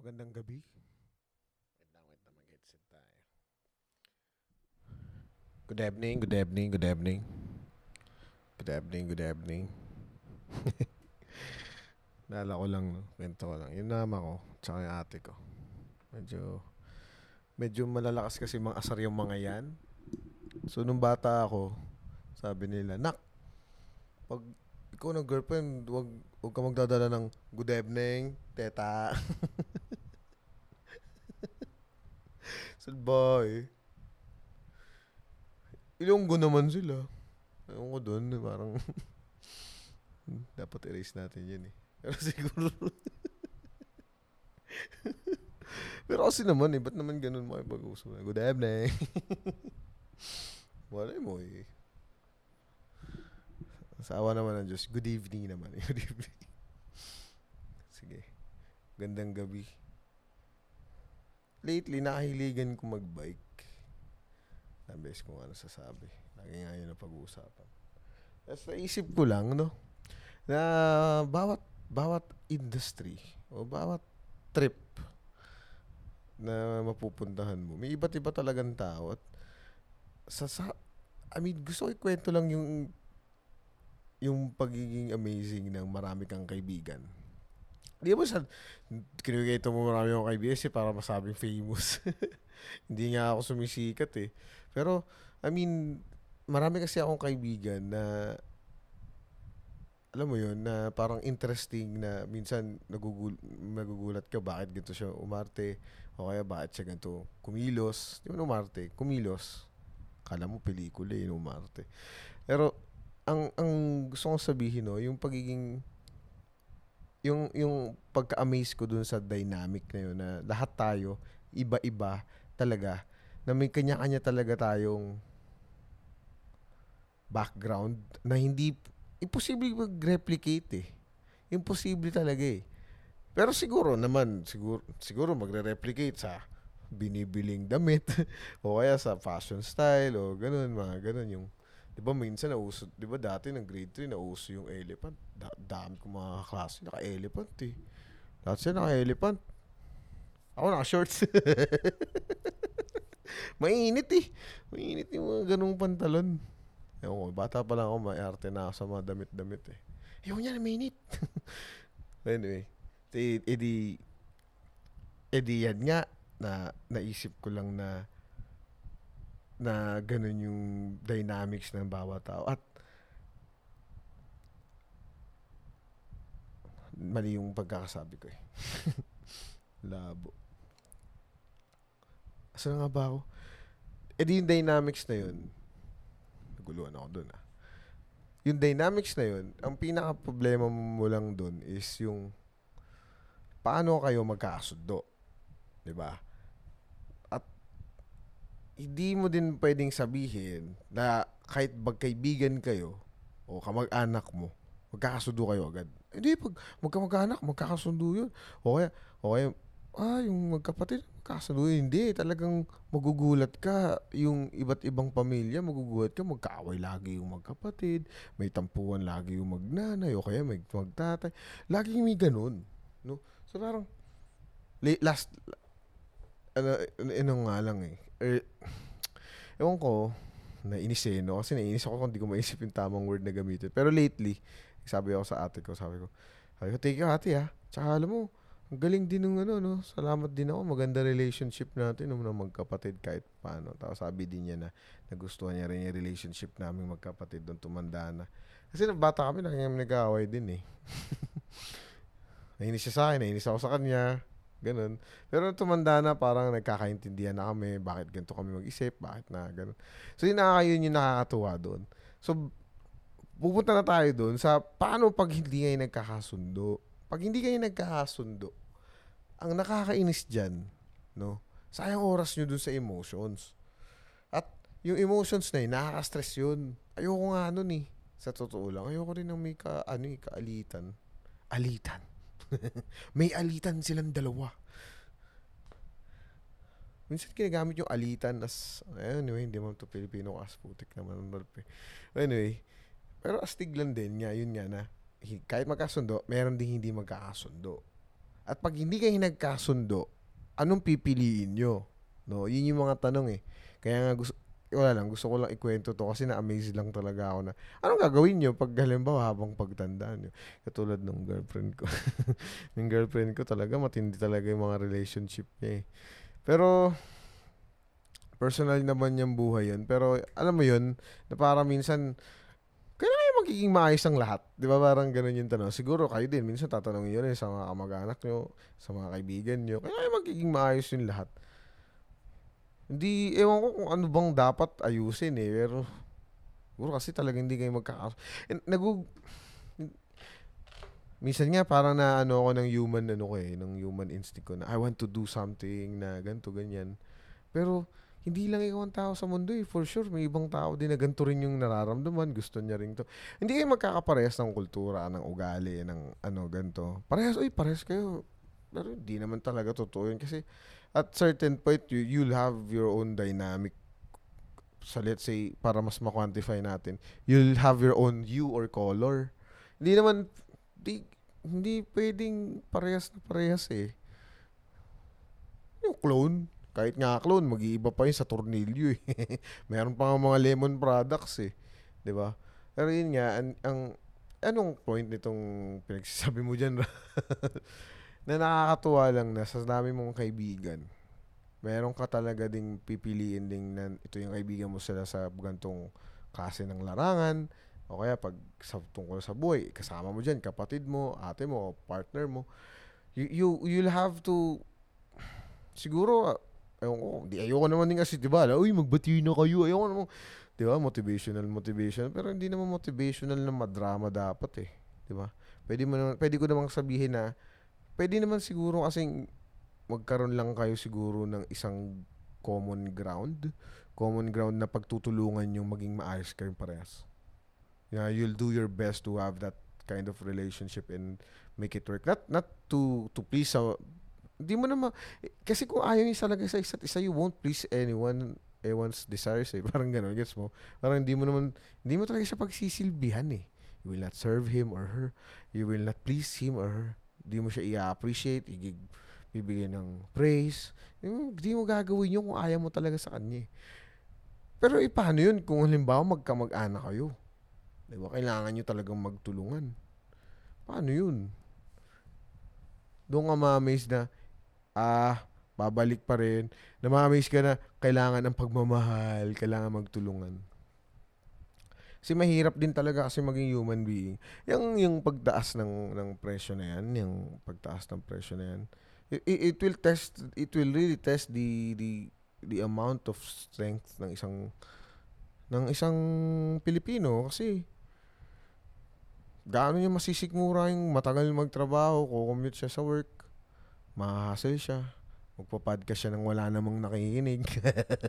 Magandang gabi. Wait lang, wait lang, mag-headset tayo. Good evening, good evening, good evening. Good evening, good evening. Nala ko lang, no? kwento ko lang. Yung mama ko, tsaka yung ate ko. Medyo, medyo malalakas kasi mga asar yung mga yan. So, nung bata ako, sabi nila, Nak, pag ikaw ng girlfriend, wag, wag ka magdadala ng good evening, teta. Sa boy. Ilonggo naman sila. Ewan ko doon, parang dapat erase natin yan eh. Pero siguro Pero kasi naman eh, ba't naman ganun mo pag-uso? Good evening. Wala mo eh. Sa awa naman ng Diyos, good evening naman. Good evening. Sige. Gandang gabi. Lately, nakahiligan ko magbike. Beses ko ano sasabi. Lagi nga yun ang pag-uusapan. Tapos naisip ko lang, no? Na bawat, bawat industry o bawat trip na mapupuntahan mo, may iba't iba talagang tao. At sa, sa I mean, gusto ko ikwento lang yung yung pagiging amazing ng marami kang kaibigan. Di ba sa kinikita mo marami akong kaibigan kasi para masabing famous. Hindi nga ako sumisikat eh. Pero, I mean, marami kasi akong kaibigan na alam mo yun, na parang interesting na minsan nagugul nagugulat ka bakit ganito siya umarte o kaya bakit siya ganito kumilos. Di ba umarte? Kumilos. Kala mo pelikula yun umarte. Pero, ang ang gusto kong sabihin no, yung pagiging yung yung pagka-amaze ko dun sa dynamic na yun na lahat tayo iba-iba talaga na may kanya-kanya talaga tayong background na hindi imposible mag-replicate eh. Imposible talaga eh. Pero siguro naman siguro siguro magre-replicate sa binibiling damit o kaya sa fashion style o ganun mga ganun yung 'Di ba minsan nauso, 'di ba dati ng grade 3 nauso yung elephant. Da- dami ko mga klase naka-elephant eh. Lahat sila naka-elephant. Ako naka-shorts. Mainit eh. Mainit yung mga ganung pantalon. Ewan ko, bata pa lang ako, may arte na ako sa mga damit-damit eh. Ewan niya na mainit. anyway, edi, edi, edi yan nga, na naisip ko lang na na ganun yung dynamics ng bawat tao. At mali yung pagkakasabi ko eh. Labo. Asa nga ba ako? Eh di yung dynamics na yun, naguluhan ako dun ah. Yung dynamics na yun, ang pinaka problema mo lang dun is yung paano kayo magkakasundo. ba? hindi mo din pwedeng sabihin na kahit magkaibigan kayo o kamag-anak mo, magkakasundo kayo agad. Hindi, pag magkamag-anak, magkakasundo yun. O kaya, o kaya, ah, yung magkapatid, magkakasundo yun. Hindi, talagang magugulat ka. Yung iba't ibang pamilya, magugulat ka, magkaaway lagi yung magkapatid, may tampuan lagi yung magnanay, o kaya may magtatay. Laging may ganun. No? So parang, last, ano, ano nga lang eh. Er, ewan ko, nainis eh, no? Kasi nainis ako kung di ko maisip yung tamang word na gamitin. Pero lately, sabi ako sa ate ko, sabi ko, sabi ko, thank you ate ha. Tsaka alam mo, ang galing din ng ano, no? Salamat din ako. Maganda relationship natin no, na magkapatid kahit paano. Tapos sabi din niya na nagustuhan niya rin yung relationship namin magkapatid doon tumanda na. Kasi bata kami, nag-away din eh. nainis siya sa akin, nainis ako sa kanya. Ganun. Pero tumanda na, parang nagkakaintindihan na kami, bakit ganito kami mag-isip, bakit na, ganun. So, yun yun yung nakakatuwa doon. So, pupunta na tayo doon sa paano pag hindi kayo nagkakasundo. Pag hindi kayo nagkakasundo, ang nakakainis dyan, no, sayang oras nyo doon sa emotions. At yung emotions na yun, nakaka-stress yun. Ayoko nga nun eh. Sa totoo lang, ayoko rin ng may ka, ano eh, kaalitan. Alitan May alitan silang dalawa. Minsan ginagamit yung alitan as, anyway, hindi mo to Pilipino as putik naman. Anyway, pero astig lang din nga, yun nga na, kahit magkasundo, meron ding hindi magkakasundo. At pag hindi kayo nagkasundo, anong pipiliin nyo? No, yun yung mga tanong eh. Kaya nga gusto, wala lang, gusto ko lang ikwento to kasi na-amaze lang talaga ako na anong gagawin nyo pag halimbawa habang pagtandaan nyo. Katulad ng girlfriend ko. ng girlfriend ko talaga, matindi talaga yung mga relationship niya eh. Pero, personal naman yung buhay yun. Pero, alam mo yun, na para minsan, magiging maayos ang lahat. Di ba parang ganun yung tanong. Siguro kayo din, minsan tatanungin yun eh, sa mga kamag-anak nyo, sa mga kaibigan nyo. Yung magiging maayos yung lahat. Hindi, ewan ko kung ano bang dapat ayusin eh. Pero, siguro kasi talaga hindi kayo magkakaso. Nagug... Minsan nga parang na ano ako ng human ano ko eh, ng human instinct ko na I want to do something na ganto ganyan. Pero hindi lang ikaw ang tao sa mundo eh. For sure, may ibang tao din na ganito rin yung nararamdaman. Gusto niya rin to. Hindi kayo magkakaparehas ng kultura, ng ugali, ng ano, ganito. Parehas, uy, parehas kayo. Pero hindi naman talaga totoo yun. Kasi at certain point, you, you'll have your own dynamic sa so let's say, para mas ma-quantify natin, you'll have your own hue or color. Hindi naman, di, hindi pwedeng parehas na parehas eh. Yung clone, kahit nga clone, mag-iiba pa yun sa tornilyo eh. Meron pa mga lemon products eh. ba diba? Pero yun nga, ang, ang anong point nitong pinagsasabi mo dyan? na nakakatuwa lang na sa dami mong kaibigan, meron ka talaga ding pipiliin ding na ito yung kaibigan mo sila sa gantong klase ng larangan o kaya pag sa, tungkol sa buhay, kasama mo dyan, kapatid mo, ate mo, partner mo. You, you, you'll have to, siguro, ayun ko, di, ayoko naman din kasi, di ba, uy, magbati na kayo, ayoko naman, di ba, motivational, motivational, pero hindi naman motivational na madrama dapat eh, di ba? Pwede, mo naman, pwede ko namang sabihin na, pwede naman siguro kasing magkaroon lang kayo siguro ng isang common ground. Common ground na pagtutulungan yung maging maayos kayong parehas. Yeah, you'll do your best to have that kind of relationship and make it work. Not not to to please uh, hindi mo naman kasi kung ayaw niyo talaga sa isa't isa you won't please anyone anyone's desires eh. Parang gano'n, gets mo? Parang hindi mo naman, hindi mo talaga siya pagsisilbihan eh. You will not serve him or her. You will not please him or her. Di mo siya i-appreciate, ibigay ng praise. Hindi mo gagawin yun kung ayaw mo talaga sa kanya. Eh. Pero eh, paano yun kung halimbawa magkamag-anak kayo? Di ba? Kailangan nyo talagang magtulungan. Paano yun? Doon ka ma-amaze na, ah, babalik pa rin. Na ma-amaze ka na, kailangan ng pagmamahal, kailangan magtulungan. Kasi mahirap din talaga kasi maging human being. Yung, yung pagtaas ng, ng presyo na yan, yung pagtaas ng presyo na yan, it, it will test, it will really test the, the, the amount of strength ng isang, ng isang Pilipino kasi gaano niya masisikmura yung matagal magtrabaho, kukommute siya sa work, mahasel siya magpa-podcast siya nang wala namang nakikinig.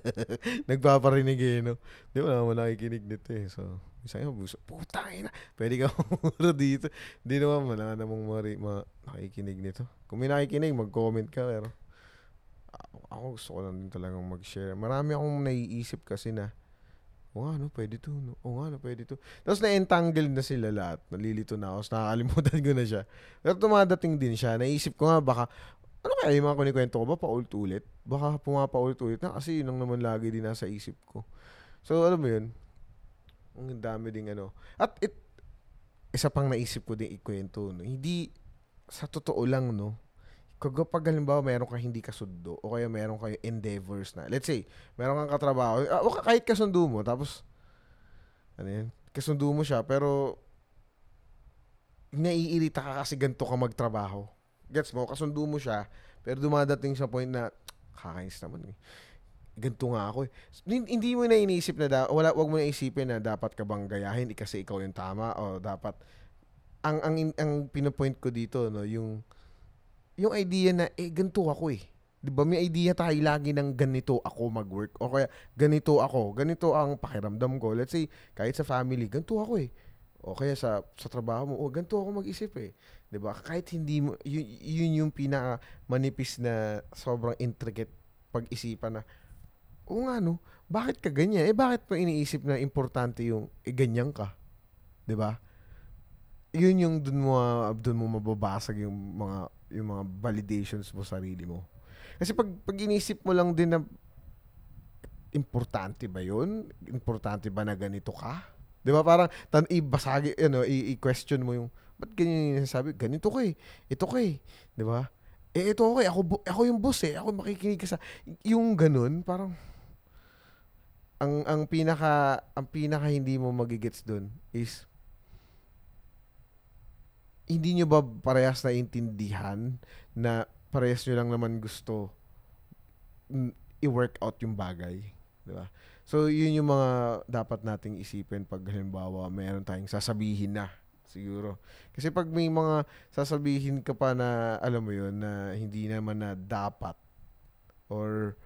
Nagpaparinig eh, no? Di wala naman nakikinig nito eh. So, isang yung buso, puta na, pwede ka mura dito. Di naman, wala namang mari, ma, nakikinig nito. Kung may nakikinig, mag-comment ka, pero ako gusto ko lang din talagang mag-share. Marami akong naiisip kasi na, o nga, no, pwede to. No? O nga, no, pwede to. Tapos na-entangle na sila lahat. Nalilito na ako. Tapos nakakalimutan ko na siya. Pero tumadating din siya. Naisip ko nga, baka, ano kaya yung mga kunikwento ko ba paulit-ulit? Baka pumapaulit-ulit na kasi yun lang naman lagi din nasa isip ko. So, alam mo yun, ang dami ding ano. At it, isa pang naisip ko din ikwento, no? hindi, sa totoo lang, no, kapag halimbawa meron ka hindi kasundo o kaya meron kayo endeavors na, let's say, meron kang katrabaho, uh, o kahit kasundo mo, tapos, ano yun, kasundo mo siya, pero, naiirita ka kasi ganito ka magtrabaho gets mo, kasundo mo siya, pero dumadating sa point na, kakainis naman eh. Ganito nga ako eh. Hindi mo na iniisip na, da- wala, wag mo na isipin na dapat ka bang gayahin kasi ikaw yung tama o dapat, ang, ang, ang pinopoint ko dito, no, yung, yung idea na, eh, ganito ako eh. 'Di ba may idea tayo lagi ng ganito ako mag-work o kaya ganito ako, ganito ang pakiramdam ko. Let's say kahit sa family, ganito ako eh. O kaya sa sa trabaho mo, oh, ganito ako mag-isip eh. 'Di ba? Kahit hindi mo yun, yun yung pinaka manipis na sobrang intricate pag-isipan na o nga no, bakit ka ganyan? Eh bakit pa iniisip na importante yung eh, ganyan ka? 'Di ba? yun yung dun mo dun mo mababasag yung mga yung mga validations mo sa sarili mo. Kasi pag pag inisip mo lang din na importante ba yun? Importante ba na ganito ka? 'Di ba parang tan ibasagi ano i-question mo yung ba't ganyan yung sabi? Ganito ka eh. Ito ka eh. 'Di ba? Eh ito okay, ako bu- ako yung boss eh. Ako makikinig ka sa yung ganun parang ang ang pinaka ang pinaka hindi mo magigets doon is hindi nyo ba parehas na intindihan na parehas nyo lang naman gusto i-work out yung bagay. Di ba? So, yun yung mga dapat nating isipin pag halimbawa mayroon tayong sasabihin na siguro. Kasi pag may mga sasabihin ka pa na, alam mo yun, na hindi naman na dapat or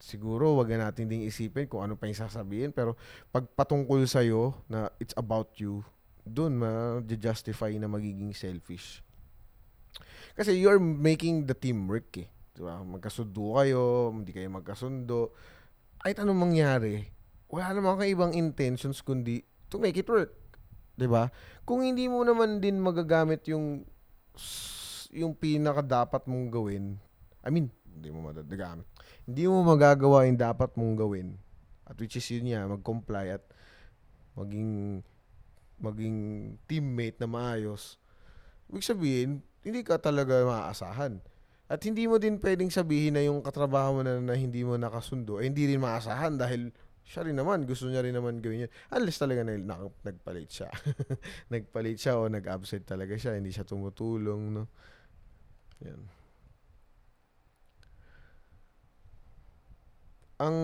siguro wag na natin ding isipin kung ano pa yung sasabihin pero pag patungkol sa'yo na it's about you doon ma-justify na magiging selfish. Kasi you're making the team work eh. Diba? Magkasundo kayo, hindi kayo magkasundo. Kahit anong mangyari, wala naman kayo ibang intentions kundi to make it work. 'Di ba? Kung hindi mo naman din magagamit yung yung pinaka dapat mong gawin, I mean, hindi mo magagamit. Hindi mo magagawa yung dapat mong gawin. At which is yun niya, mag-comply at maging maging teammate na maayos, ibig sabihin, hindi ka talaga maaasahan. At hindi mo din pwedeng sabihin na yung katrabaho mo na, na hindi mo nakasundo, eh hindi rin maasahan dahil siya rin naman, gusto niya rin naman gawin yun. Unless talaga na, na nagpalit siya. nagpalit siya o nag-absent talaga siya, hindi siya tumutulong, no? Yan. Ang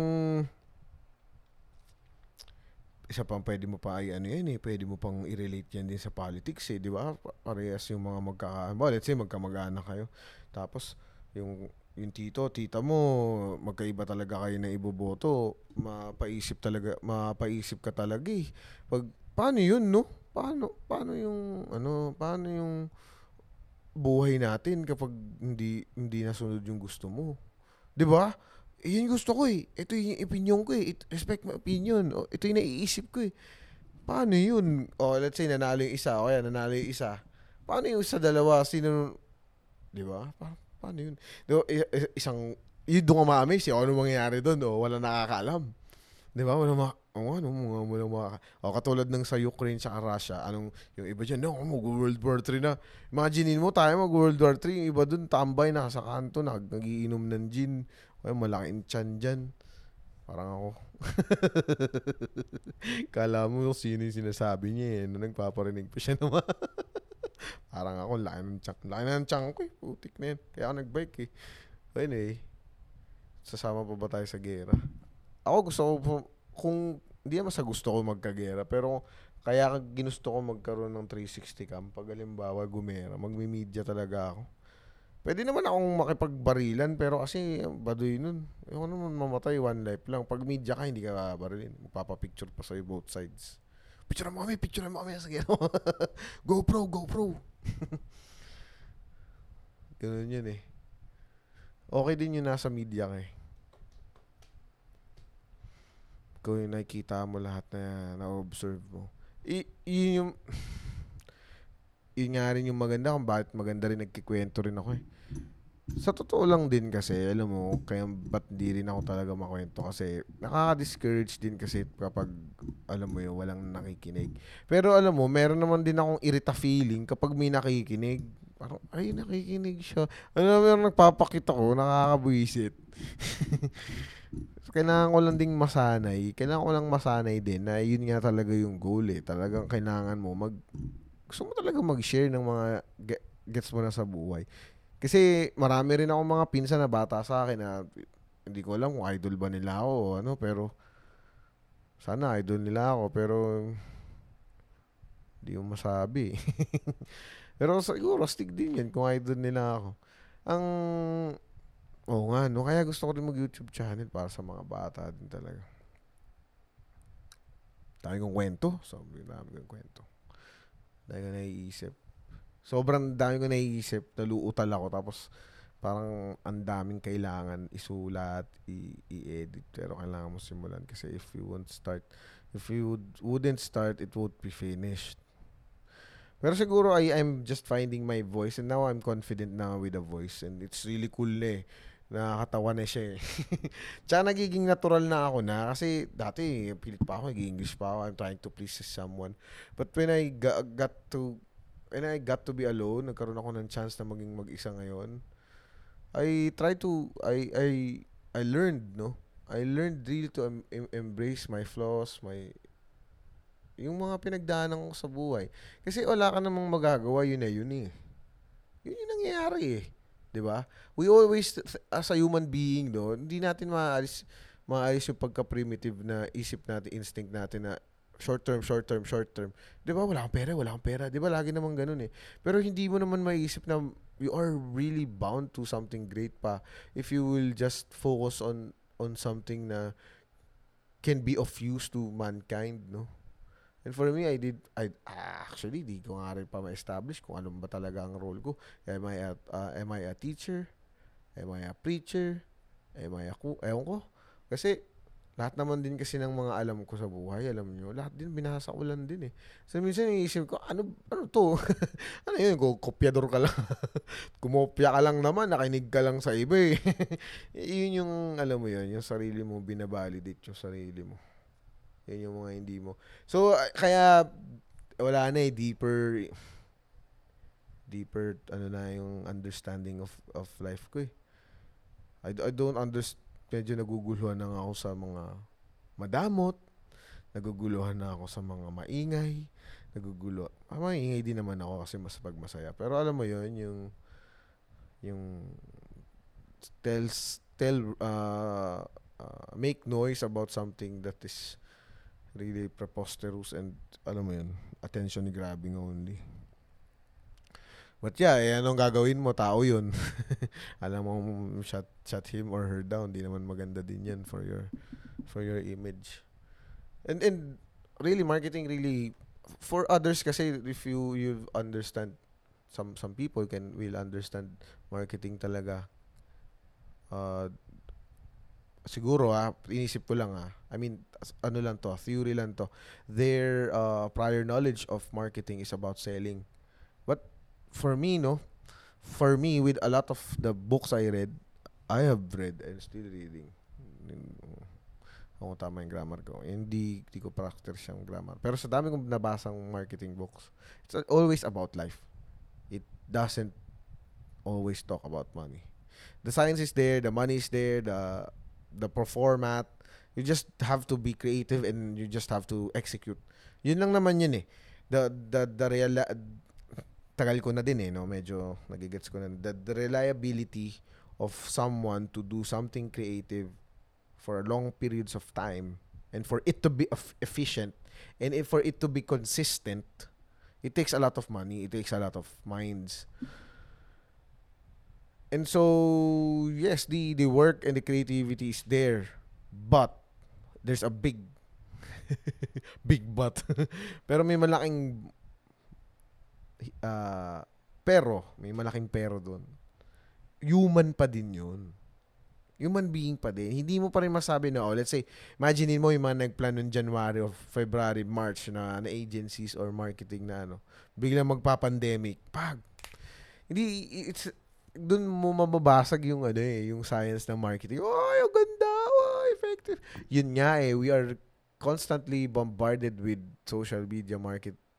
isa pang pwede mo pa ay ano yan eh, pwede mo pang i-relate yan din sa politics eh, di ba? Parehas yung mga magkaka, well, let's say magkamag-anak kayo. Tapos, yung yung tito, tita mo, magkaiba talaga kayo na iboboto, mapaisip talaga, mapaisip ka talaga eh. Pag, paano yun, no? Paano, paano yung, ano, paano yung buhay natin kapag hindi, hindi nasunod yung gusto mo? 'Di ba? yun gusto ko eh. Ito yung opinion ko eh. It, respect my opinion. Ito yung naiisip ko eh. Paano yun? O, let's say, nanalo yung isa. O, yan, nanalo yung isa. Paano yung sa dalawa? Sino, di ba? Pa, paano yun? Diba, isang, yun doon umami si ano mangyayari doon. O, wala nakakaalam. Di ba? Wala mga, oh, ano, mga, mga, mga, o, katulad ng sa Ukraine sa Russia, anong, yung iba dyan, no, mag-World War 3 na. Imaginein mo, tayo mag-World War 3, yung iba doon, tambay, nasa kanto, nag, nagiinom ng gin, ay, malaking chan dyan. Parang ako. Kala mo sino yung sinasabi niya eh. Na nagpaparinig pa siya naman. Parang ako, laki ng chunk. Laki na ng chunk ko eh. Putik na yun. Kaya ako nagbike eh. Anyway, sasama pa ba tayo sa gera? Ako gusto ko, kung hindi naman sa gusto ko magkagera, pero kaya ginusto ko magkaroon ng 360 cam pag halimbawa gumera, magmi-media talaga ako. Pwede naman akong makipagbarilan pero kasi baduy nun. Ako naman mamatay one life lang. Pag media ka, hindi ka barilin. Magpapapicture pa sa'yo both sides. Picture mo kami, picture mo kami. Sige, GoPro, GoPro. Ganun yun eh. Okay din yung nasa media ka eh. Kung yung nakikita mo lahat na na-observe mo. I, yun yung yun nga rin yung maganda kung bakit maganda rin nagkikwento rin ako eh sa totoo lang din kasi, alam mo, kaya ba't di rin ako talaga makwento kasi nakaka-discourage din kasi kapag, alam mo yun, walang nakikinig. Pero alam mo, meron naman din akong irita feeling kapag may nakikinig. Parang, ay, nakikinig siya. Ano meron nagpapakita ko, nakakabuisit. kailangan ko lang ding masanay. Kailangan ko lang masanay din na yun nga talaga yung goal eh. Talagang kailangan mo mag... Gusto mo talaga mag-share ng mga gets mo na sa buhay. Kasi marami rin ako mga pinsan na bata sa akin na hindi ko alam kung idol ba nila ako o ano, pero sana idol nila ako, pero hindi mo masabi. pero siguro, stick din yan kung idol nila ako. Ang, oo nga, no, kaya gusto ko din mag-YouTube channel para sa mga bata din talaga. Dami kong kwento. Sabi, dami kong kwento. Dahil ko naiisip sobrang dami ko naiisip, naluutal ako tapos parang ang daming kailangan isulat, i- i-edit pero kailangan mo simulan kasi if you won't start if you would, wouldn't start it would be finished. Pero siguro I I'm just finding my voice and now I'm confident na with the voice and it's really cool na eh. Nakakatawa na siya eh. Tsaka nagiging natural na ako na kasi dati pilit pa ako, nag-English pa ako, I'm trying to please someone. But when I got to when I got to be alone, nagkaroon ako ng chance na maging mag-isa ngayon. I try to I I I learned, no? I learned really to em- em- embrace my flaws, my yung mga pinagdaanan ko sa buhay. Kasi wala ka namang magagawa, yun na yun eh. Yun yung nangyayari eh. 'Di ba? We always as a human being no, hindi natin maalis maalis yung pagka-primitive na isip natin, instinct natin na short term, short term, short term. 'Di ba? Wala kang pera, wala kang pera. 'Di ba? Lagi naman ganoon eh. Pero hindi mo naman maiisip na you are really bound to something great pa if you will just focus on on something na can be of use to mankind, no? And for me, I did, I actually, di ko nga rin pa ma-establish kung ano ba talaga ang role ko. Am I a, uh, am I a teacher? Am I a preacher? Am I a, ewan ko. Kasi, lahat naman din kasi ng mga alam ko sa buhay, alam nyo, lahat din binasa ko lang din eh. So, minsan iisip ko, ano, ano to? ano yun, kung kopyador ka lang. Kumopya ka lang naman, nakinig ka lang sa iba eh. yun yung, alam mo yun, yung sarili mo, binabalidate yung sarili mo. Yan yung mga hindi mo. So, kaya, wala na eh, deeper, deeper, ano na yung understanding of, of life ko eh. I, I don't understand, medyo naguguluhan na ako sa mga madamot, naguguluhan na ako sa mga maingay, nagugulo. Ah, maingay din naman ako kasi mas pagmasaya. Pero alam mo yon yung, yung, tells, tell, uh, uh, make noise about something that is really preposterous and alam mo yun, attention grabbing only. But yeah, eh, anong gagawin mo? Tao yun. alam mo, shut, shut him or her down. Di naman maganda din yan for your for your image. And and really marketing really for others kasi if you you understand some some people can will understand marketing talaga uh, siguro ah, inisip ko lang ah. I mean, ano lang to, theory lang to. Their uh, prior knowledge of marketing is about selling. For me, no, for me, with a lot of the books I read, I have read and still reading. Kung tama yung grammar ko. Hindi, hindi ko practice yung grammar. Pero sa dami kong nabasang marketing books, it's always about life. It doesn't always talk about money. The science is there, the money is there, the the format. You just have to be creative and you just have to execute. Yun lang naman yun eh. The the the real tagal ko na din eh no medyo nagigets ko na the, the reliability of someone to do something creative for long periods of time and for it to be efficient and for it to be consistent it takes a lot of money it takes a lot of minds And so, yes, the, the work and the creativity is there. But, there's a big, big but. pero may malaking, uh, pero, may malaking pero doon. Human pa din yun. Human being pa din. Hindi mo pa rin masabi na, oh, let's say, imagine mo yung mga nagplan noong January or February, March na, na agencies or marketing na ano, biglang magpa-pandemic. Pag, hindi, it's, dun mo mababasag yung ano eh, yung science ng marketing. Oh, ang ganda, oh, effective. Yun nga eh, we are constantly bombarded with social media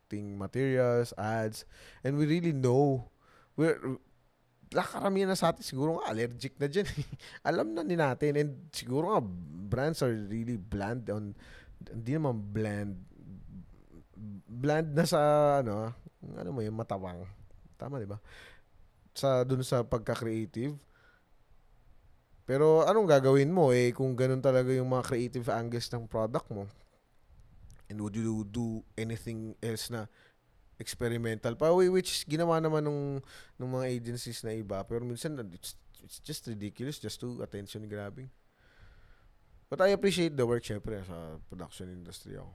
marketing materials, ads, and we really know we're karamihan na sa atin siguro nga allergic na dyan. Alam na din natin and siguro nga brands are really bland on hindi naman bland bland na sa ano ano mo yung matawang. Tama 'di ba? sa dun sa pagka-creative. Pero anong gagawin mo eh kung ganun talaga yung mga creative angles ng product mo? And would you do anything else na experimental pa which ginawa naman nung nung mga agencies na iba pero minsan it's, it's just ridiculous just to attention grabbing. But I appreciate the work syempre sa production industry ako.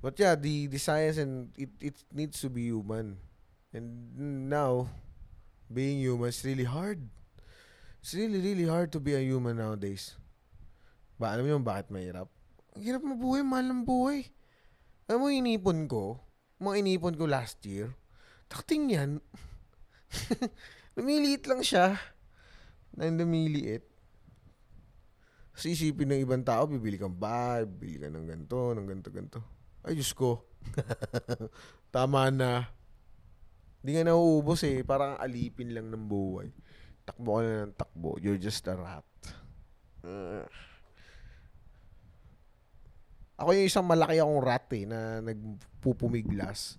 But yeah, the the science and it it needs to be human. And now being human is really hard. It's really, really hard to be a human nowadays. Ba, alam mo bakit mahirap? Hirap mabuhay, mahal ng buhay. Alam mo, inipon ko, mga inipon ko last year, Takting yan. lumiliit lang siya. Na lumiliit. Kasi isipin ng ibang tao, bibili kang bahay, bibili ka ng ganito, ng ganito, ganito. Ay, Diyos ko. Tama na. Hindi nga nauubos eh. Parang alipin lang ng buhay. Takbo ka na ng takbo. You're just a rat. Uh. Ako yung isang malaki akong rat eh, na nagpupumiglas.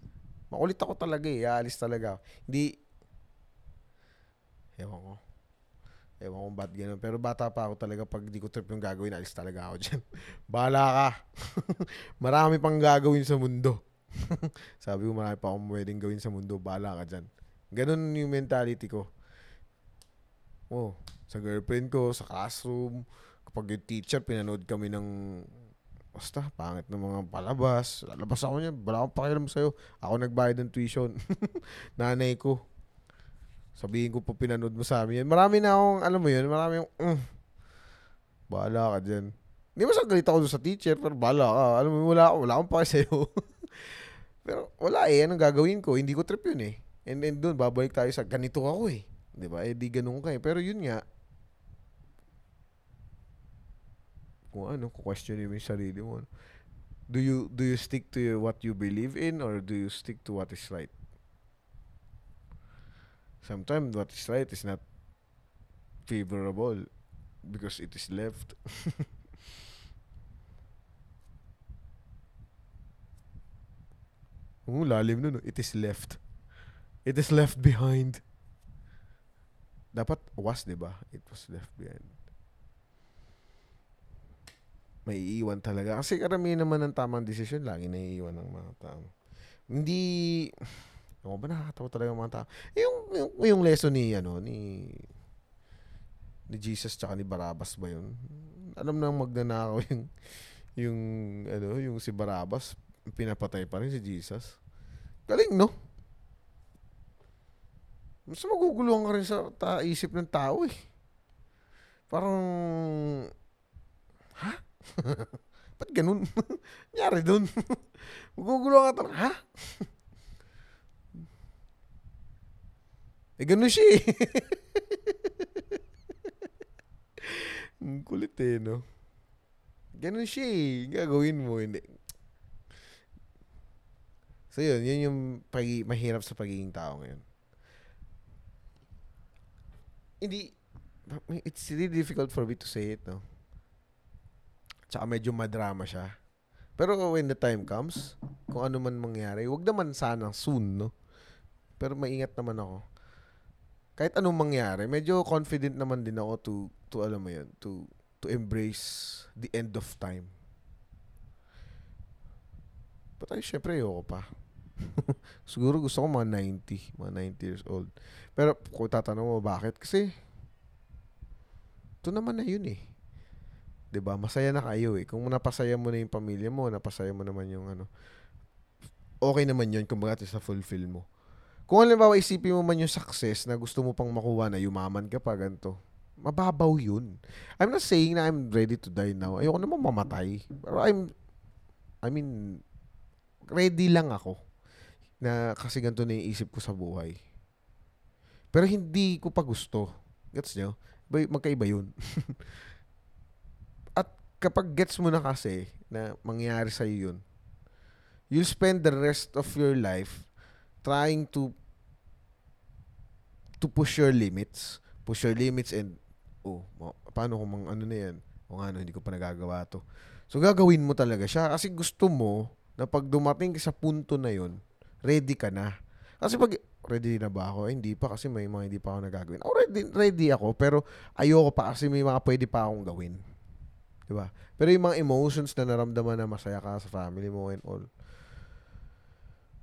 Makulit ako talaga eh. Aalis talaga. Hindi, ewan ko. Ewan ko ba't ganun. Pero bata pa ako talaga pag di ko trip yung gagawin, alis talaga ako dyan. Bahala ka. marami pang gagawin sa mundo. Sabi ko marami pa akong pwedeng gawin sa mundo. Bahala ka dyan. Ganun yung mentality ko. Oh, sa girlfriend ko, sa classroom, kapag yung teacher, pinanood kami ng basta, pangit ng mga palabas. Lalabas ako niya, wala akong pakialam sa'yo. Ako nagbayad ng tuition. Nanay ko. Sabihin ko po pinanood mo sa amin yan. Marami na akong, alam mo yun, marami yung, mm, bahala ka dyan. Hindi mo galit ako sa teacher, pero bahala ka. Alam mo, wala, wala akong pake sa'yo. pero wala eh, anong gagawin ko? Hindi ko trip yun eh. And then doon, babalik tayo sa ganito ako eh. Di ba? Eh, di ganun ka eh. Pero yun nga, kung ano, kung question mo yung sarili mo. Do you do you stick to what you believe in or do you stick to what is right? Sometimes what is right is not favorable because it is left. Oo, lalim nun. It is left. It is left behind. Dapat was, di ba? It was left behind may iiwan talaga. Kasi karamihan naman ng tamang desisyon, lagi naiiwan ng mga tao. Hindi, ano ba nakakatawa talaga mga tao? Yung, yung, yung lesson ni, ano, ni, ni Jesus tsaka ni Barabas ba yun? Alam nang magnanakaw yung, yung, ano, yung si Barabas, pinapatay pa rin si Jesus. Galing, no? Mas maguguluhan ka rin sa ta- isip ng tao eh. Parang, ha? Ba't ganun? Nyari dun. Magugulo ka talaga. Ha? eh, ganun siya eh. Ang kulit eh, no? Ganun siya eh. Gagawin mo, hindi. So yun, yun yung pag- mahirap sa pagiging tao ngayon. Hindi, it's really difficult for me to say it, no? Tsaka medyo madrama siya. Pero when the time comes, kung ano man mangyari, wag naman sana soon, no? Pero maingat naman ako. Kahit anong mangyari, medyo confident naman din ako to, to alam mo yun, to, to embrace the end of time. But ay, syempre, ayoko pa. Siguro gusto ko mga 90, mga 90 years old. Pero kung tatanong mo bakit, kasi ito naman na yun eh. 'Di ba? Masaya na kayo eh. Kung napasaya mo na yung pamilya mo, napasaya mo naman yung ano. Okay naman 'yun kung bakit sa fulfill mo. Kung halimbawa isipin mo man yung success na gusto mo pang makuha na yumaman ka pa ganito, mababaw yun. I'm not saying na I'm ready to die now. Ayoko naman mamatay. Pero I'm, I mean, ready lang ako na kasi ganito na yung isip ko sa buhay. Pero hindi ko pa gusto. Gets nyo? Magkaiba yun. kapag gets mo na kasi na mangyayari sa yun, you'll spend the rest of your life trying to to push your limits. Push your limits and, oh, paano kung mang ano na yan? O nga, no, hindi ko pa nagagawa to. So, gagawin mo talaga siya kasi gusto mo na pag dumating sa punto na yon ready ka na. Kasi pag, ready na ba ako? Eh, hindi pa kasi may mga hindi pa ako nagagawin. Oh, ready, ready ako, pero ayoko pa kasi may mga pwede pa akong gawin. 'Di ba? Pero yung mga emotions na naramdaman na masaya ka sa family mo and all.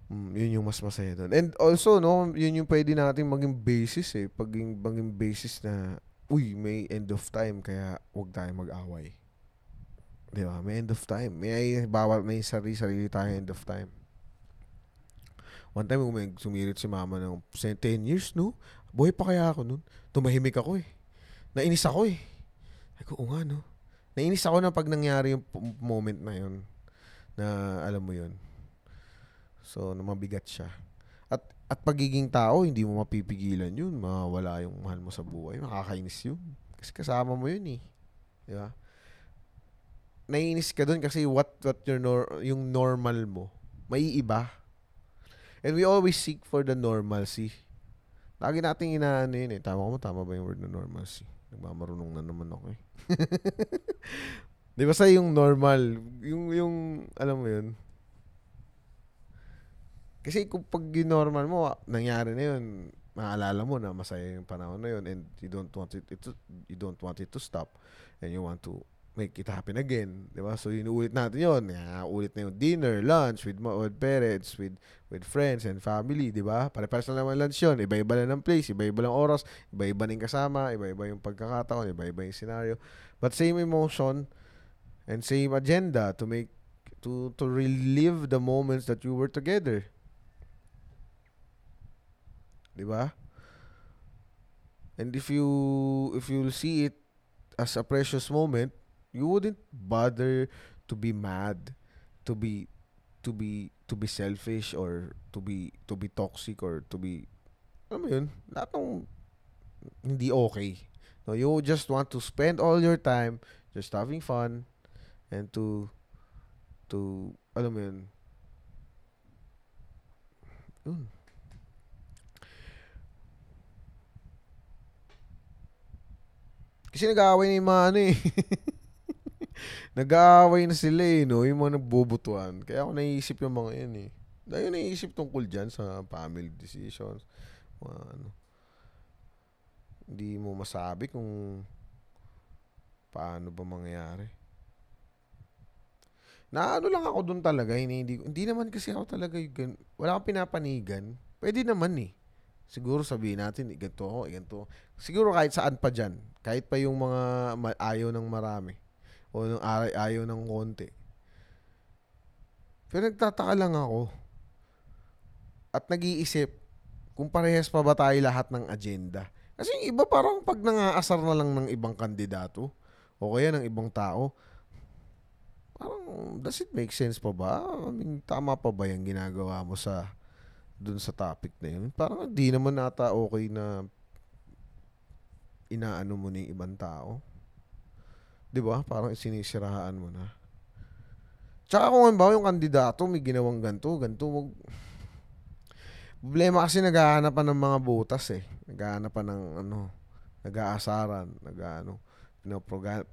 Mm, yun yung mas masaya doon. And also, no, yun yung pwede nating maging basis eh. Paging, maging basis na, uy, may end of time, kaya huwag tayo mag-away. Di ba? May end of time. May, bawal, may sarili-sarili tayo end of time. One time, may sumirit si mama ng 10 years, no? Buhay pa kaya ako nun? Tumahimik ako eh. Nainis ako eh. Ay ko, nga, no? Nainis ako na pag nangyari yung moment na yun. Na alam mo yun. So, na mabigat siya. At At pagiging tao, hindi mo mapipigilan yun. Mawala yung mahal mo sa buhay. Makakainis yun. Kasi kasama mo yun eh. Di ba? Naiinis ka dun kasi what, what your nor- yung normal mo, may iba. And we always seek for the normalcy. Lagi nating inaano yun eh. Tama ko mo, tama ba yung word na normalcy? Nagmamarunong na naman ako eh. Di ba sa yung normal, yung, yung, alam mo yun, kasi kung pag yung normal mo, nangyari na yun, maalala mo na masaya yung panahon na yun and you don't want it, it to, you don't want it to stop and you want to make it happen again, 'di ba? So inuulit natin 'yon. Yeah, ulit na yung dinner, lunch with with parents, with with friends and family, 'di ba? Pare-pares na naman lunch 'yon. Iba-iba lang ng place, iba-iba lang oras, iba-iba ning kasama, iba-iba yung pagkakataon, iba-iba yung scenario. But same emotion and same agenda to make to to relive the moments that you were together. 'Di ba? And if you if you see it as a precious moment, you wouldn't bother to be mad, to be to be to be selfish or to be to be toxic or to be alam mo yun, lahat ng hindi okay. No, you just want to spend all your time just having fun and to to alam mo yun. Yun. Kasi nag-aaway na yung mga ano eh. nag-aaway na sila eh, no? Yung mga nagbubutuan. Kaya ako naisip yung mga yan eh. Dahil naisip tungkol dyan sa family decisions. Mga ano. Hindi mo masabi kung paano ba mangyayari. Na ano lang ako doon talaga, hindi, hindi, hindi naman kasi ako talaga, yung, wala akong pinapanigan. Pwede naman eh. Siguro sabihin natin, eh, ganito ako, eh, ganito. Siguro kahit saan pa dyan. Kahit pa yung mga ayaw ng marami. O ng ayaw ng konti. Pero nagtataka lang ako. At nag-iisip, kung parehas pa ba tayo lahat ng agenda. Kasi yung iba parang pag nangaasar na lang ng ibang kandidato, o kaya ng ibang tao, parang does it make sense pa ba? I mean, tama pa ba yung ginagawa mo sa dun sa topic na yun. Parang di naman nata okay na inaano mo ng ibang tao. 'Di ba? Parang sinisiraan mo na. Tsaka kung ba yung kandidato may ginawang ganto, ganto wag Problema kasi naghahanap ng mga butas eh. Naghahanap ng ano, nag-aasaran, nag-ano,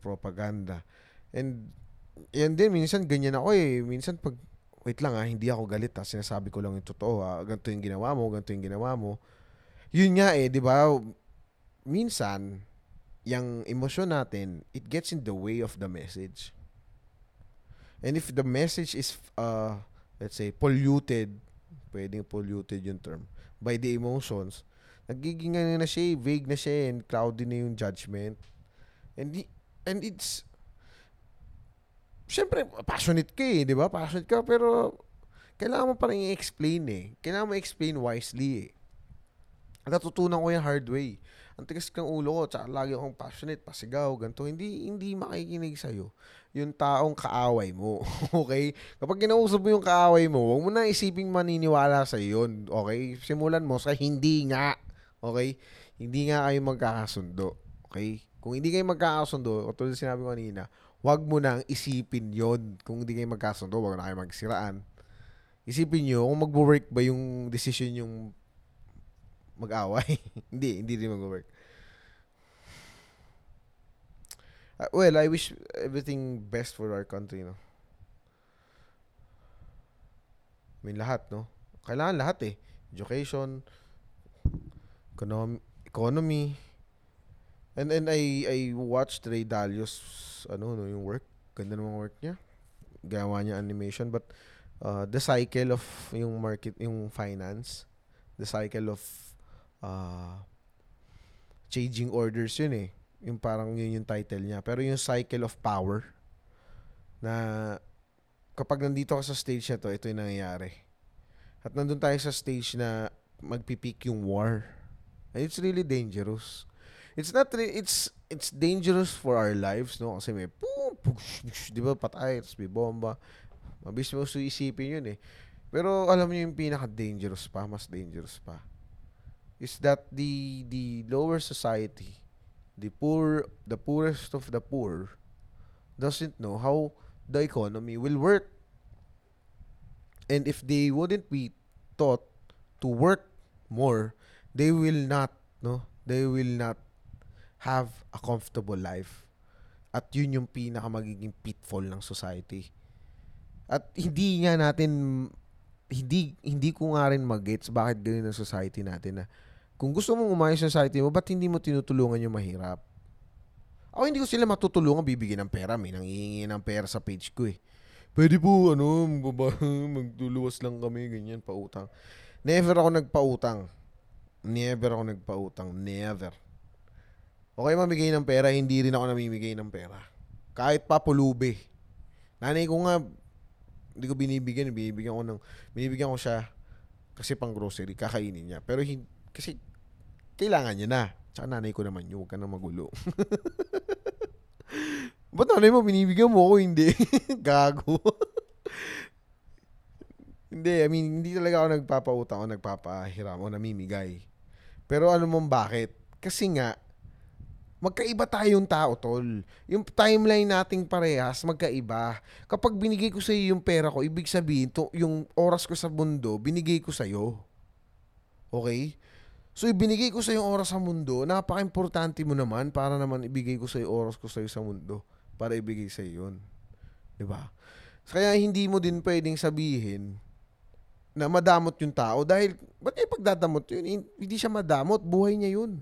propaganda. And yan din, minsan ganyan ako eh. Minsan pag wait lang ah, hindi ako galit ah, sinasabi ko lang yung totoo ah, ganito yung ginawa mo, ganito yung ginawa mo. Yun nga eh, di ba, minsan, yung emosyon natin, it gets in the way of the message. And if the message is, uh, let's say, polluted, pwedeng polluted yung term, by the emotions, nagiging ano na siya, vague na siya, and cloudy na yung judgment. And, and it's, syempre, passionate ka eh, di ba? Passionate ka, pero kailangan mo pa rin i-explain eh. Kailangan mo i-explain wisely eh. Natutunan ko yung hard way. Ang tigas kang ulo ko, tsaka lagi akong passionate, pasigaw, ganito. Hindi, hindi makikinig sa'yo yung taong kaaway mo. okay? Kapag kinausap mo yung kaaway mo, huwag mo na isiping maniniwala sa yun. Okay? Simulan mo sa hindi nga. Okay? Hindi nga kayo magkakasundo. Okay? Kung hindi kayo magkakasundo, katulad sinabi ko kanina, wag mo nang isipin yon kung hindi kayo magkasundo, wag na kayo magsiraan. Isipin nyo kung mag-work ba yung decision yung mag-away. hindi, hindi rin mag-work. Uh, well, I wish everything best for our country, no? I mean, lahat, no? Kailangan lahat eh. Education, economy, economy And then I I watched Ray Dalio's ano no yung work. Ganda ng work niya. Gawa niya animation but uh, the cycle of yung market yung finance, the cycle of uh, changing orders yun eh. Yung parang yun yung title niya. Pero yung cycle of power na kapag nandito ka sa stage na to, ito yung nangyayari. At nandun tayo sa stage na magpipik yung war. And it's really dangerous it's not re- it's it's dangerous for our lives no kasi may boom, push, push, di ba patay tapos may bomba mabilis mo so isipin yun eh Pero alam niyo yung pinaka-dangerous pa, mas dangerous pa, is that the the lower society, the poor, the poorest of the poor, doesn't know how the economy will work. And if they wouldn't be taught to work more, they will not, no? They will not have a comfortable life. At yun yung pinaka magiging pitfall ng society. At hindi nga natin hindi hindi ko nga rin mag-gets bakit ganun ang society natin na kung gusto mong umayos yung society mo, ba't hindi mo tinutulungan yung mahirap? Ako hindi ko sila matutulungan bibigyan ng pera. May nanghihingi ng pera sa page ko eh. Pwede po, ano, magbaba, magtuluwas lang kami, ganyan, pautang. Never ako nagpautang. Never ako nagpautang. Never. Okay mamigay ng pera, hindi rin ako namimigay ng pera. Kahit pa pulubi. Nanay ko nga, hindi ko binibigyan, binibigyan ko ng, binibigyan ko siya kasi pang grocery, kakainin niya. Pero hindi, kasi kailangan niya na. Tsaka nanay ko naman yun, huwag ka na magulo. Ba't nanay mo, binibigyan mo ako, hindi? Gago. hindi, I mean, hindi talaga ako nagpapautang o nagpapahiram o namimigay. Pero ano mong bakit? Kasi nga, magkaiba tayong tao, tol. Yung timeline nating parehas, magkaiba. Kapag binigay ko sa iyo yung pera ko, ibig sabihin, to, yung oras ko sa mundo, binigay ko sa iyo. Okay? So, ibinigay ko sa yung oras sa mundo, napaka-importante mo naman para naman ibigay ko sa iyo oras ko sa iyo sa mundo para ibigay sa iyo yun. 'Di ba? Kaya hindi mo din pwedeng sabihin na madamot yung tao dahil ba't niya pagdadamot yun? Hindi siya madamot, buhay niya yun.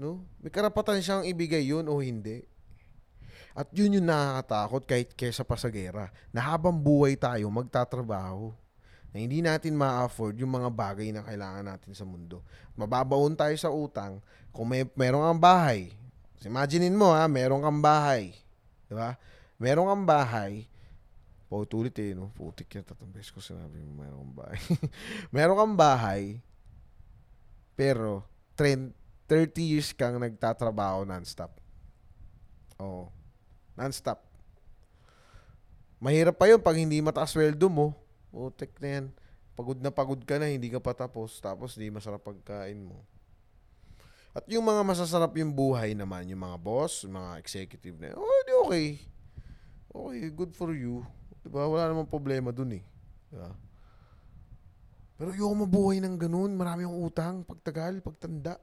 No? May karapatan siyang ibigay yun o hindi. At yun yung nakakatakot kahit kesa pa sa gera. Na habang buhay tayo, magtatrabaho. Na hindi natin ma-afford yung mga bagay na kailangan natin sa mundo. Mababaon tayo sa utang. Kung may meron kang bahay, Imaginein mo ha, meron kang bahay. Di ba? Meron kang bahay. Pautulit eh, no? Putik yan. Tatlong beses ko sinabi mo, meron kang bahay. meron kang bahay, pero 30 years kang nagtatrabaho non-stop. Oo. Non-stop. Mahirap pa yun pag hindi mataas sweldo mo. Putik na yan. Pagod na pagod ka na, hindi ka pa tapos. Tapos hindi masarap pagkain mo. At yung mga masasarap yung buhay naman, yung mga boss, yung mga executive na, oh, di okay. Okay, good for you. Diba? Wala namang problema dun eh. Diba? Pero yung mabuhay ng ganun, marami yung utang, pagtagal, pagtanda.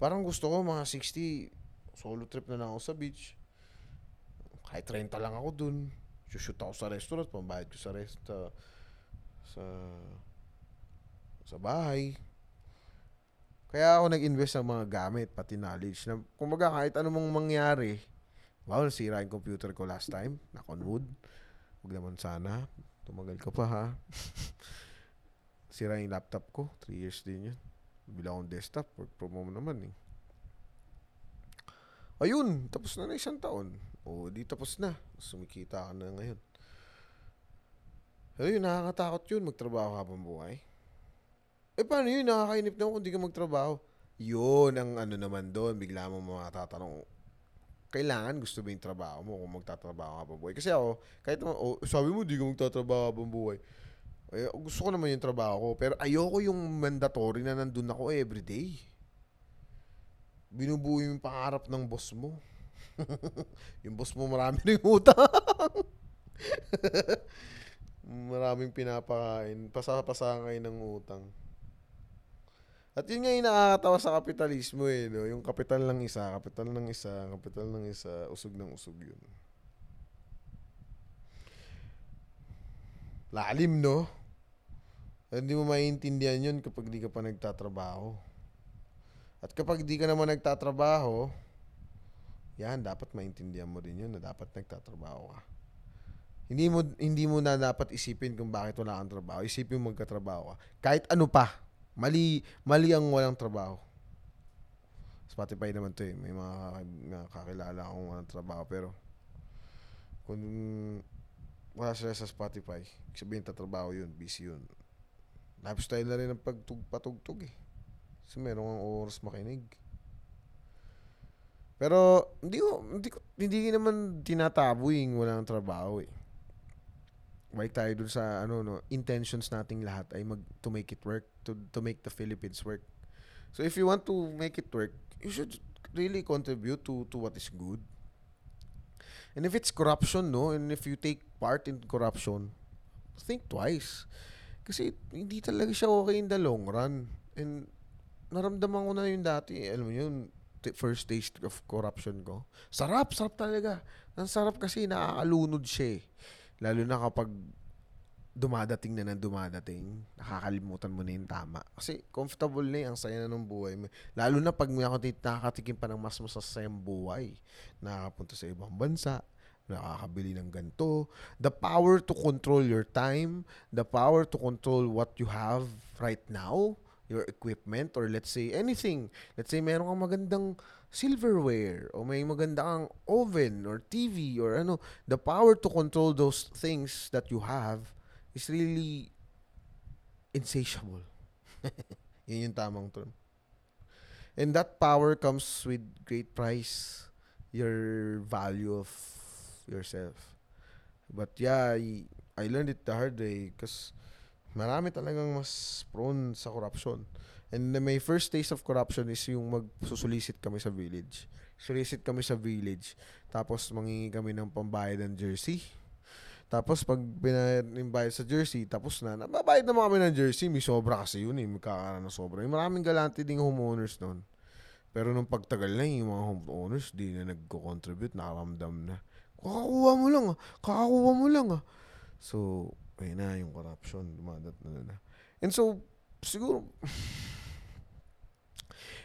Parang gusto ko mga 60, solo trip na lang ako sa beach. Kahit 30 lang ako dun. Shoot ako sa restaurant, pambayad ko sa rest, uh, sa sa bahay. Kaya ako nag-invest ng mga gamit, pati knowledge. Na, kumbaga, kahit anong mangyari, wow, nasira yung computer ko last time, knock on wood. Huwag naman sana. Tumagal ka pa, ha? Sira yung laptop ko. 3 years din yun. Bila akong desktop. Work from home naman, eh. Ayun, tapos na na isang taon. O, di tapos na. Sumikita ka na ngayon. Ayun, nakakatakot yun. Magtrabaho ka pang buhay. Eh, paano yun? Nakakainip naman kung di ka magtrabaho. Yun ang ano naman doon. Bigla mo matatanong, kailangan gusto ba yung trabaho mo kung magtatrabaho pa buhay? Kasi ako, kahit naman, oh, sabi mo di ka magtatrabaho pa buhay. Eh, gusto ko naman yung trabaho ko. Pero ayoko yung mandatory na nandun ako everyday. Binubuo yung pangarap ng boss mo. yung boss mo marami rin utang. Maraming pinapakain. Pasa-pasahan kayo ng utang. At yun nga yung nakakatawa sa kapitalismo eh, no? Yung kapital ng isa, kapital ng isa, kapital ng isa, usog ng usog yun. Lalim, no? Hindi mo maiintindihan yun kapag di ka pa nagtatrabaho. At kapag di ka naman nagtatrabaho, yan, dapat maintindihan mo din yun na dapat nagtatrabaho ka. Hindi mo hindi mo na dapat isipin kung bakit wala kang trabaho. Isipin mo magkatrabaho ka. Kahit ano pa Mali, mali ang walang trabaho. Spotify naman to eh. May mga, mga kakilala akong walang trabaho. Pero, kung wala sila sa Spotify, sabihin tatrabaho yun, busy yun. Lifestyle na rin ang pagtug, patugtog eh. Kasi meron kang oras makinig. Pero, hindi ko, hindi ko, hindi naman tinataboy yung walang trabaho eh. balik tayo dun sa ano no, intentions nating lahat ay mag to make it work, to to make the Philippines work. So if you want to make it work, you should really contribute to to what is good. And if it's corruption, no, and if you take part in corruption, think twice. Kasi hindi talaga siya okay in the long run. And naramdaman ko na yun dati. Alam mo yun, first taste of corruption ko. Sarap, sarap talaga. Ang sarap kasi nakakalunod siya eh. Lalo na kapag dumadating na ng dumadating, nakakalimutan mo na yung tama. Kasi comfortable na eh, ang saya na ng buhay mo. Lalo na pag nakakatikim pa ng mas masasayang buhay. Nakakapunta sa ibang bansa, nakakabili ng ganito. The power to control your time, the power to control what you have right now, your equipment, or let's say anything. Let's say meron kang magandang silverware, o may maganda kang oven, or TV, or ano. The power to control those things that you have is really insatiable. Yun yung tamang term. And that power comes with great price. Your value of yourself. But yeah, I, I learned it the hard way because marami talagang mas prone sa corruption. And my first taste of corruption is yung magsusulisit kami sa village. Sulisit kami sa village. Tapos mangingi kami ng pambayad ng jersey. Tapos pag pinimbayad sa jersey, tapos na, nababayad naman kami ng jersey. May sobra kasi yun eh. May kakaroon ng sobra. Yung maraming galante ding homeowners noon. Pero nung pagtagal na yung mga homeowners, di na nagko-contribute, nakaramdam na. Kakakuha mo lang ah. Kakakuha mo lang ah. So, ayun na yung corruption. Dumadat na na. And so, siguro,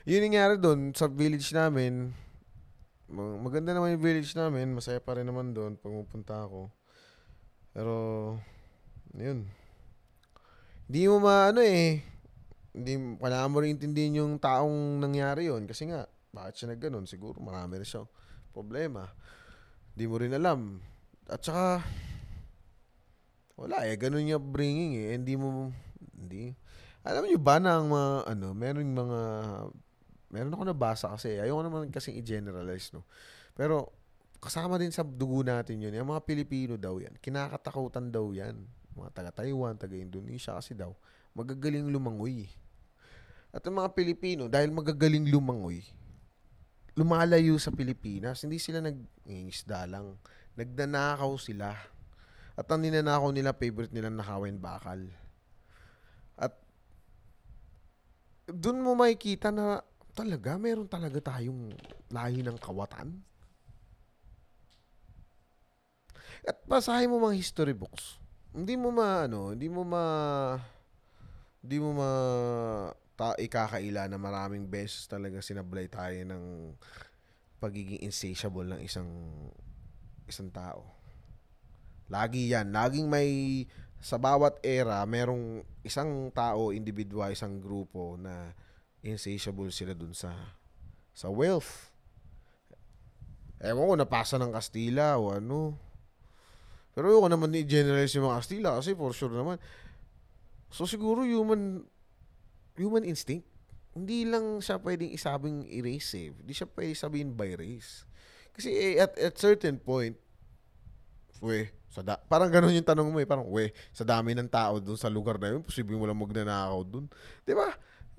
yun nangyari doon sa village namin. Maganda naman yung village namin. Masaya pa rin naman doon pag pupunta ako. Pero, yun. Hindi mo maano eh. Hindi, kailangan mo rin intindihin yung taong nangyari yon Kasi nga, bakit siya nagganon? Siguro marami rin siyang problema. Hindi mo rin alam. At saka, wala eh. Ganun niya bringing eh. Hindi mo, hindi. Alam niyo ba na ang mga, ano, meron mga meron ako nabasa kasi, ayoko naman kasi i-generalize, no. Pero, kasama din sa dugo natin yun. Yung mga Pilipino daw yan. Kinakatakutan daw yan. Mga taga-Taiwan, taga-Indonesia kasi daw, magagaling lumangoy. At ang mga Pilipino, dahil magagaling lumangoy, lumalayo sa Pilipinas. Hindi sila nag-isda lang. Nagdanakaw sila. At ang ninanakaw nila, favorite nila nakawin bakal. At doon mo makikita na talaga, meron talaga tayong lahi ng kawatan. At basahin mo mga history books. Hindi mo ma, ano, hindi mo ma, hindi mo ma, ta, ikakaila na maraming beses talaga sinablay tayo ng pagiging insatiable ng isang isang tao. Lagi yan. Laging may sa bawat era, merong isang tao, individual, isang grupo na insatiable sila dun sa sa wealth. Ewan ko, napasa ng Kastila o ano. Pero ako naman i-generalize yung mga Kastila kasi for sure naman. So siguro human human instinct. Hindi lang siya pwedeng isabing erase eh. Hindi siya pwedeng sabihin by race. Kasi eh, at, at certain point, we, sa da- parang ganun yung tanong mo eh. Parang, we, sa dami ng tao dun sa lugar na yun, posible mo lang magnanakaw dun. Di ba?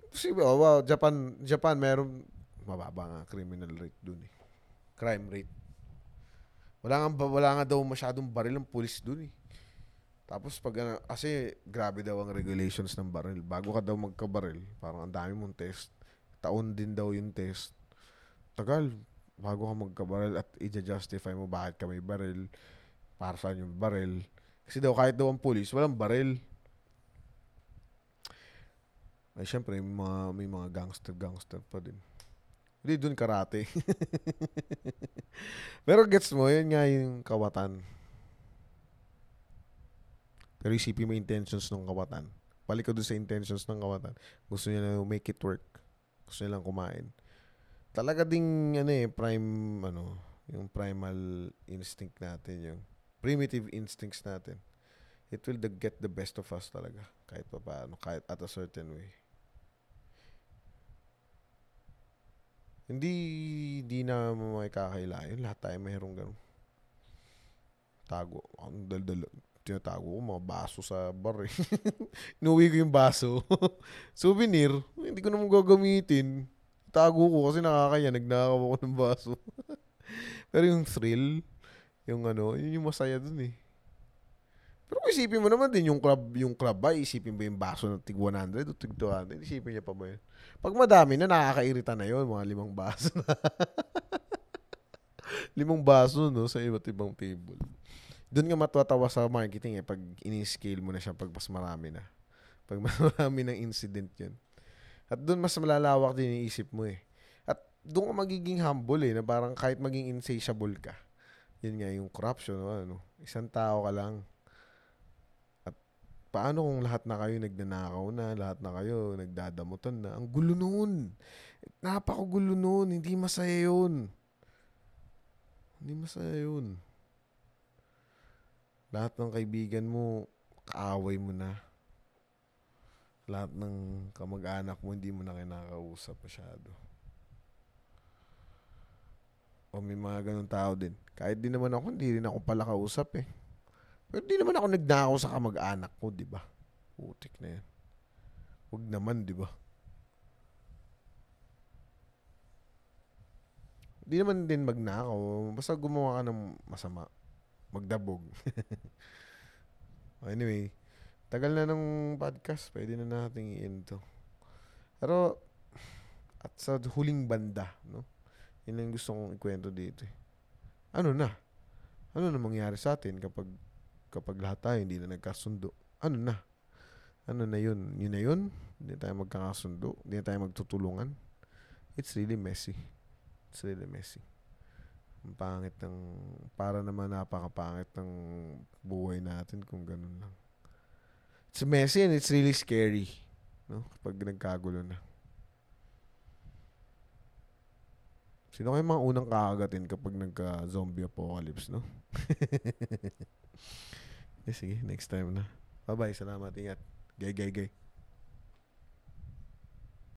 Posible. Oh, wow, Japan, Japan, meron, mababa nga criminal rate dun eh. Crime rate. Wala nga, wala nga daw masyadong baril ng pulis dun eh. Tapos pag kasi grabe daw ang regulations ng baril. Bago ka daw magkabaril, parang ang dami mong test. Taon din daw yung test. Tagal. Bago ka magkabaril at i-justify mo bakit ka may baril. Para saan yung baril. Kasi daw kahit daw ang pulis, walang baril. Ay, syempre, may mga, may mga gangster-gangster pa din. Hindi dun karate. Pero gets mo, yun nga yung kawatan. Pero isipin mo intentions ng kawatan. Balik ka dun sa intentions ng kawatan. Gusto niya na make it work. Gusto niya lang kumain. Talaga ding, ano eh, prime, ano, yung primal instinct natin, yung primitive instincts natin. It will the, get the best of us talaga. Kahit pa paano, kahit at a certain way. Hindi, hindi na mo may kakailayan. Lahat tayo mayroong ganun. Tago. Ang daldal. tinatago ko mga baso sa bar eh. Inuwi ko yung baso. Souvenir, hindi ko naman gagamitin. Tago ko kasi nakakaya, nagnakaw ako ng baso. Pero yung thrill, yung ano, yun yung masaya dun eh. Pero kung isipin mo naman din yung club, yung club ba, isipin ba yung baso ng tig 100 o tig 200? Isipin niya pa ba yun? Pag madami na, nakakairita na yun, mga limang baso na. limang baso, no, sa iba't ibang table. Doon nga matatawa sa marketing eh, pag ini-scale mo na siya pag mas marami na. Pag mas marami ng incident yun. At doon mas malalawak din yung isip mo eh. At doon ka magiging humble eh, na parang kahit maging insatiable ka. Yun nga, yung corruption, ano, isang tao ka lang. At paano kung lahat na kayo nagnanakaw na, lahat na kayo nagdadamutan na. Ang gulo nun. Napakagulo nun. Hindi masaya yun. Hindi masaya yun. Lahat ng kaibigan mo, kaaway mo na. Lahat ng kamag-anak mo, hindi mo na kinakausap masyado. O may mga ganun tao din. Kahit di naman ako, hindi rin ako pala kausap eh. Pero di naman ako nagnakaw sa kamag-anak ko, di ba? Putik na yan. Huwag naman, di ba? Di naman din magnakaw. Basta gumawa ka ng masama. Magdabog. anyway, tagal na ng podcast. Pwede na nating i-end to. Pero, at sa huling banda, no? Yun lang gusto kong ikwento dito. Eh. Ano na? Ano na mangyari sa atin kapag kapag lahat tayo hindi na nagkasundo? Ano na? Ano na yun? Yun na yun? Hindi tayo magkakasundo? Hindi tayo magtutulungan? It's really messy. It's really messy. Ang pangit ng, para naman napakapangit ng buhay natin kung ganun lang. It's messy and it's really scary. No? Kapag nagkagulo na. Sino kayo mga unang kakagatin kapag nagka-zombie apocalypse, no? eh, sige, next time na. Bye-bye, salamat, ingat. Gay, gay, gay.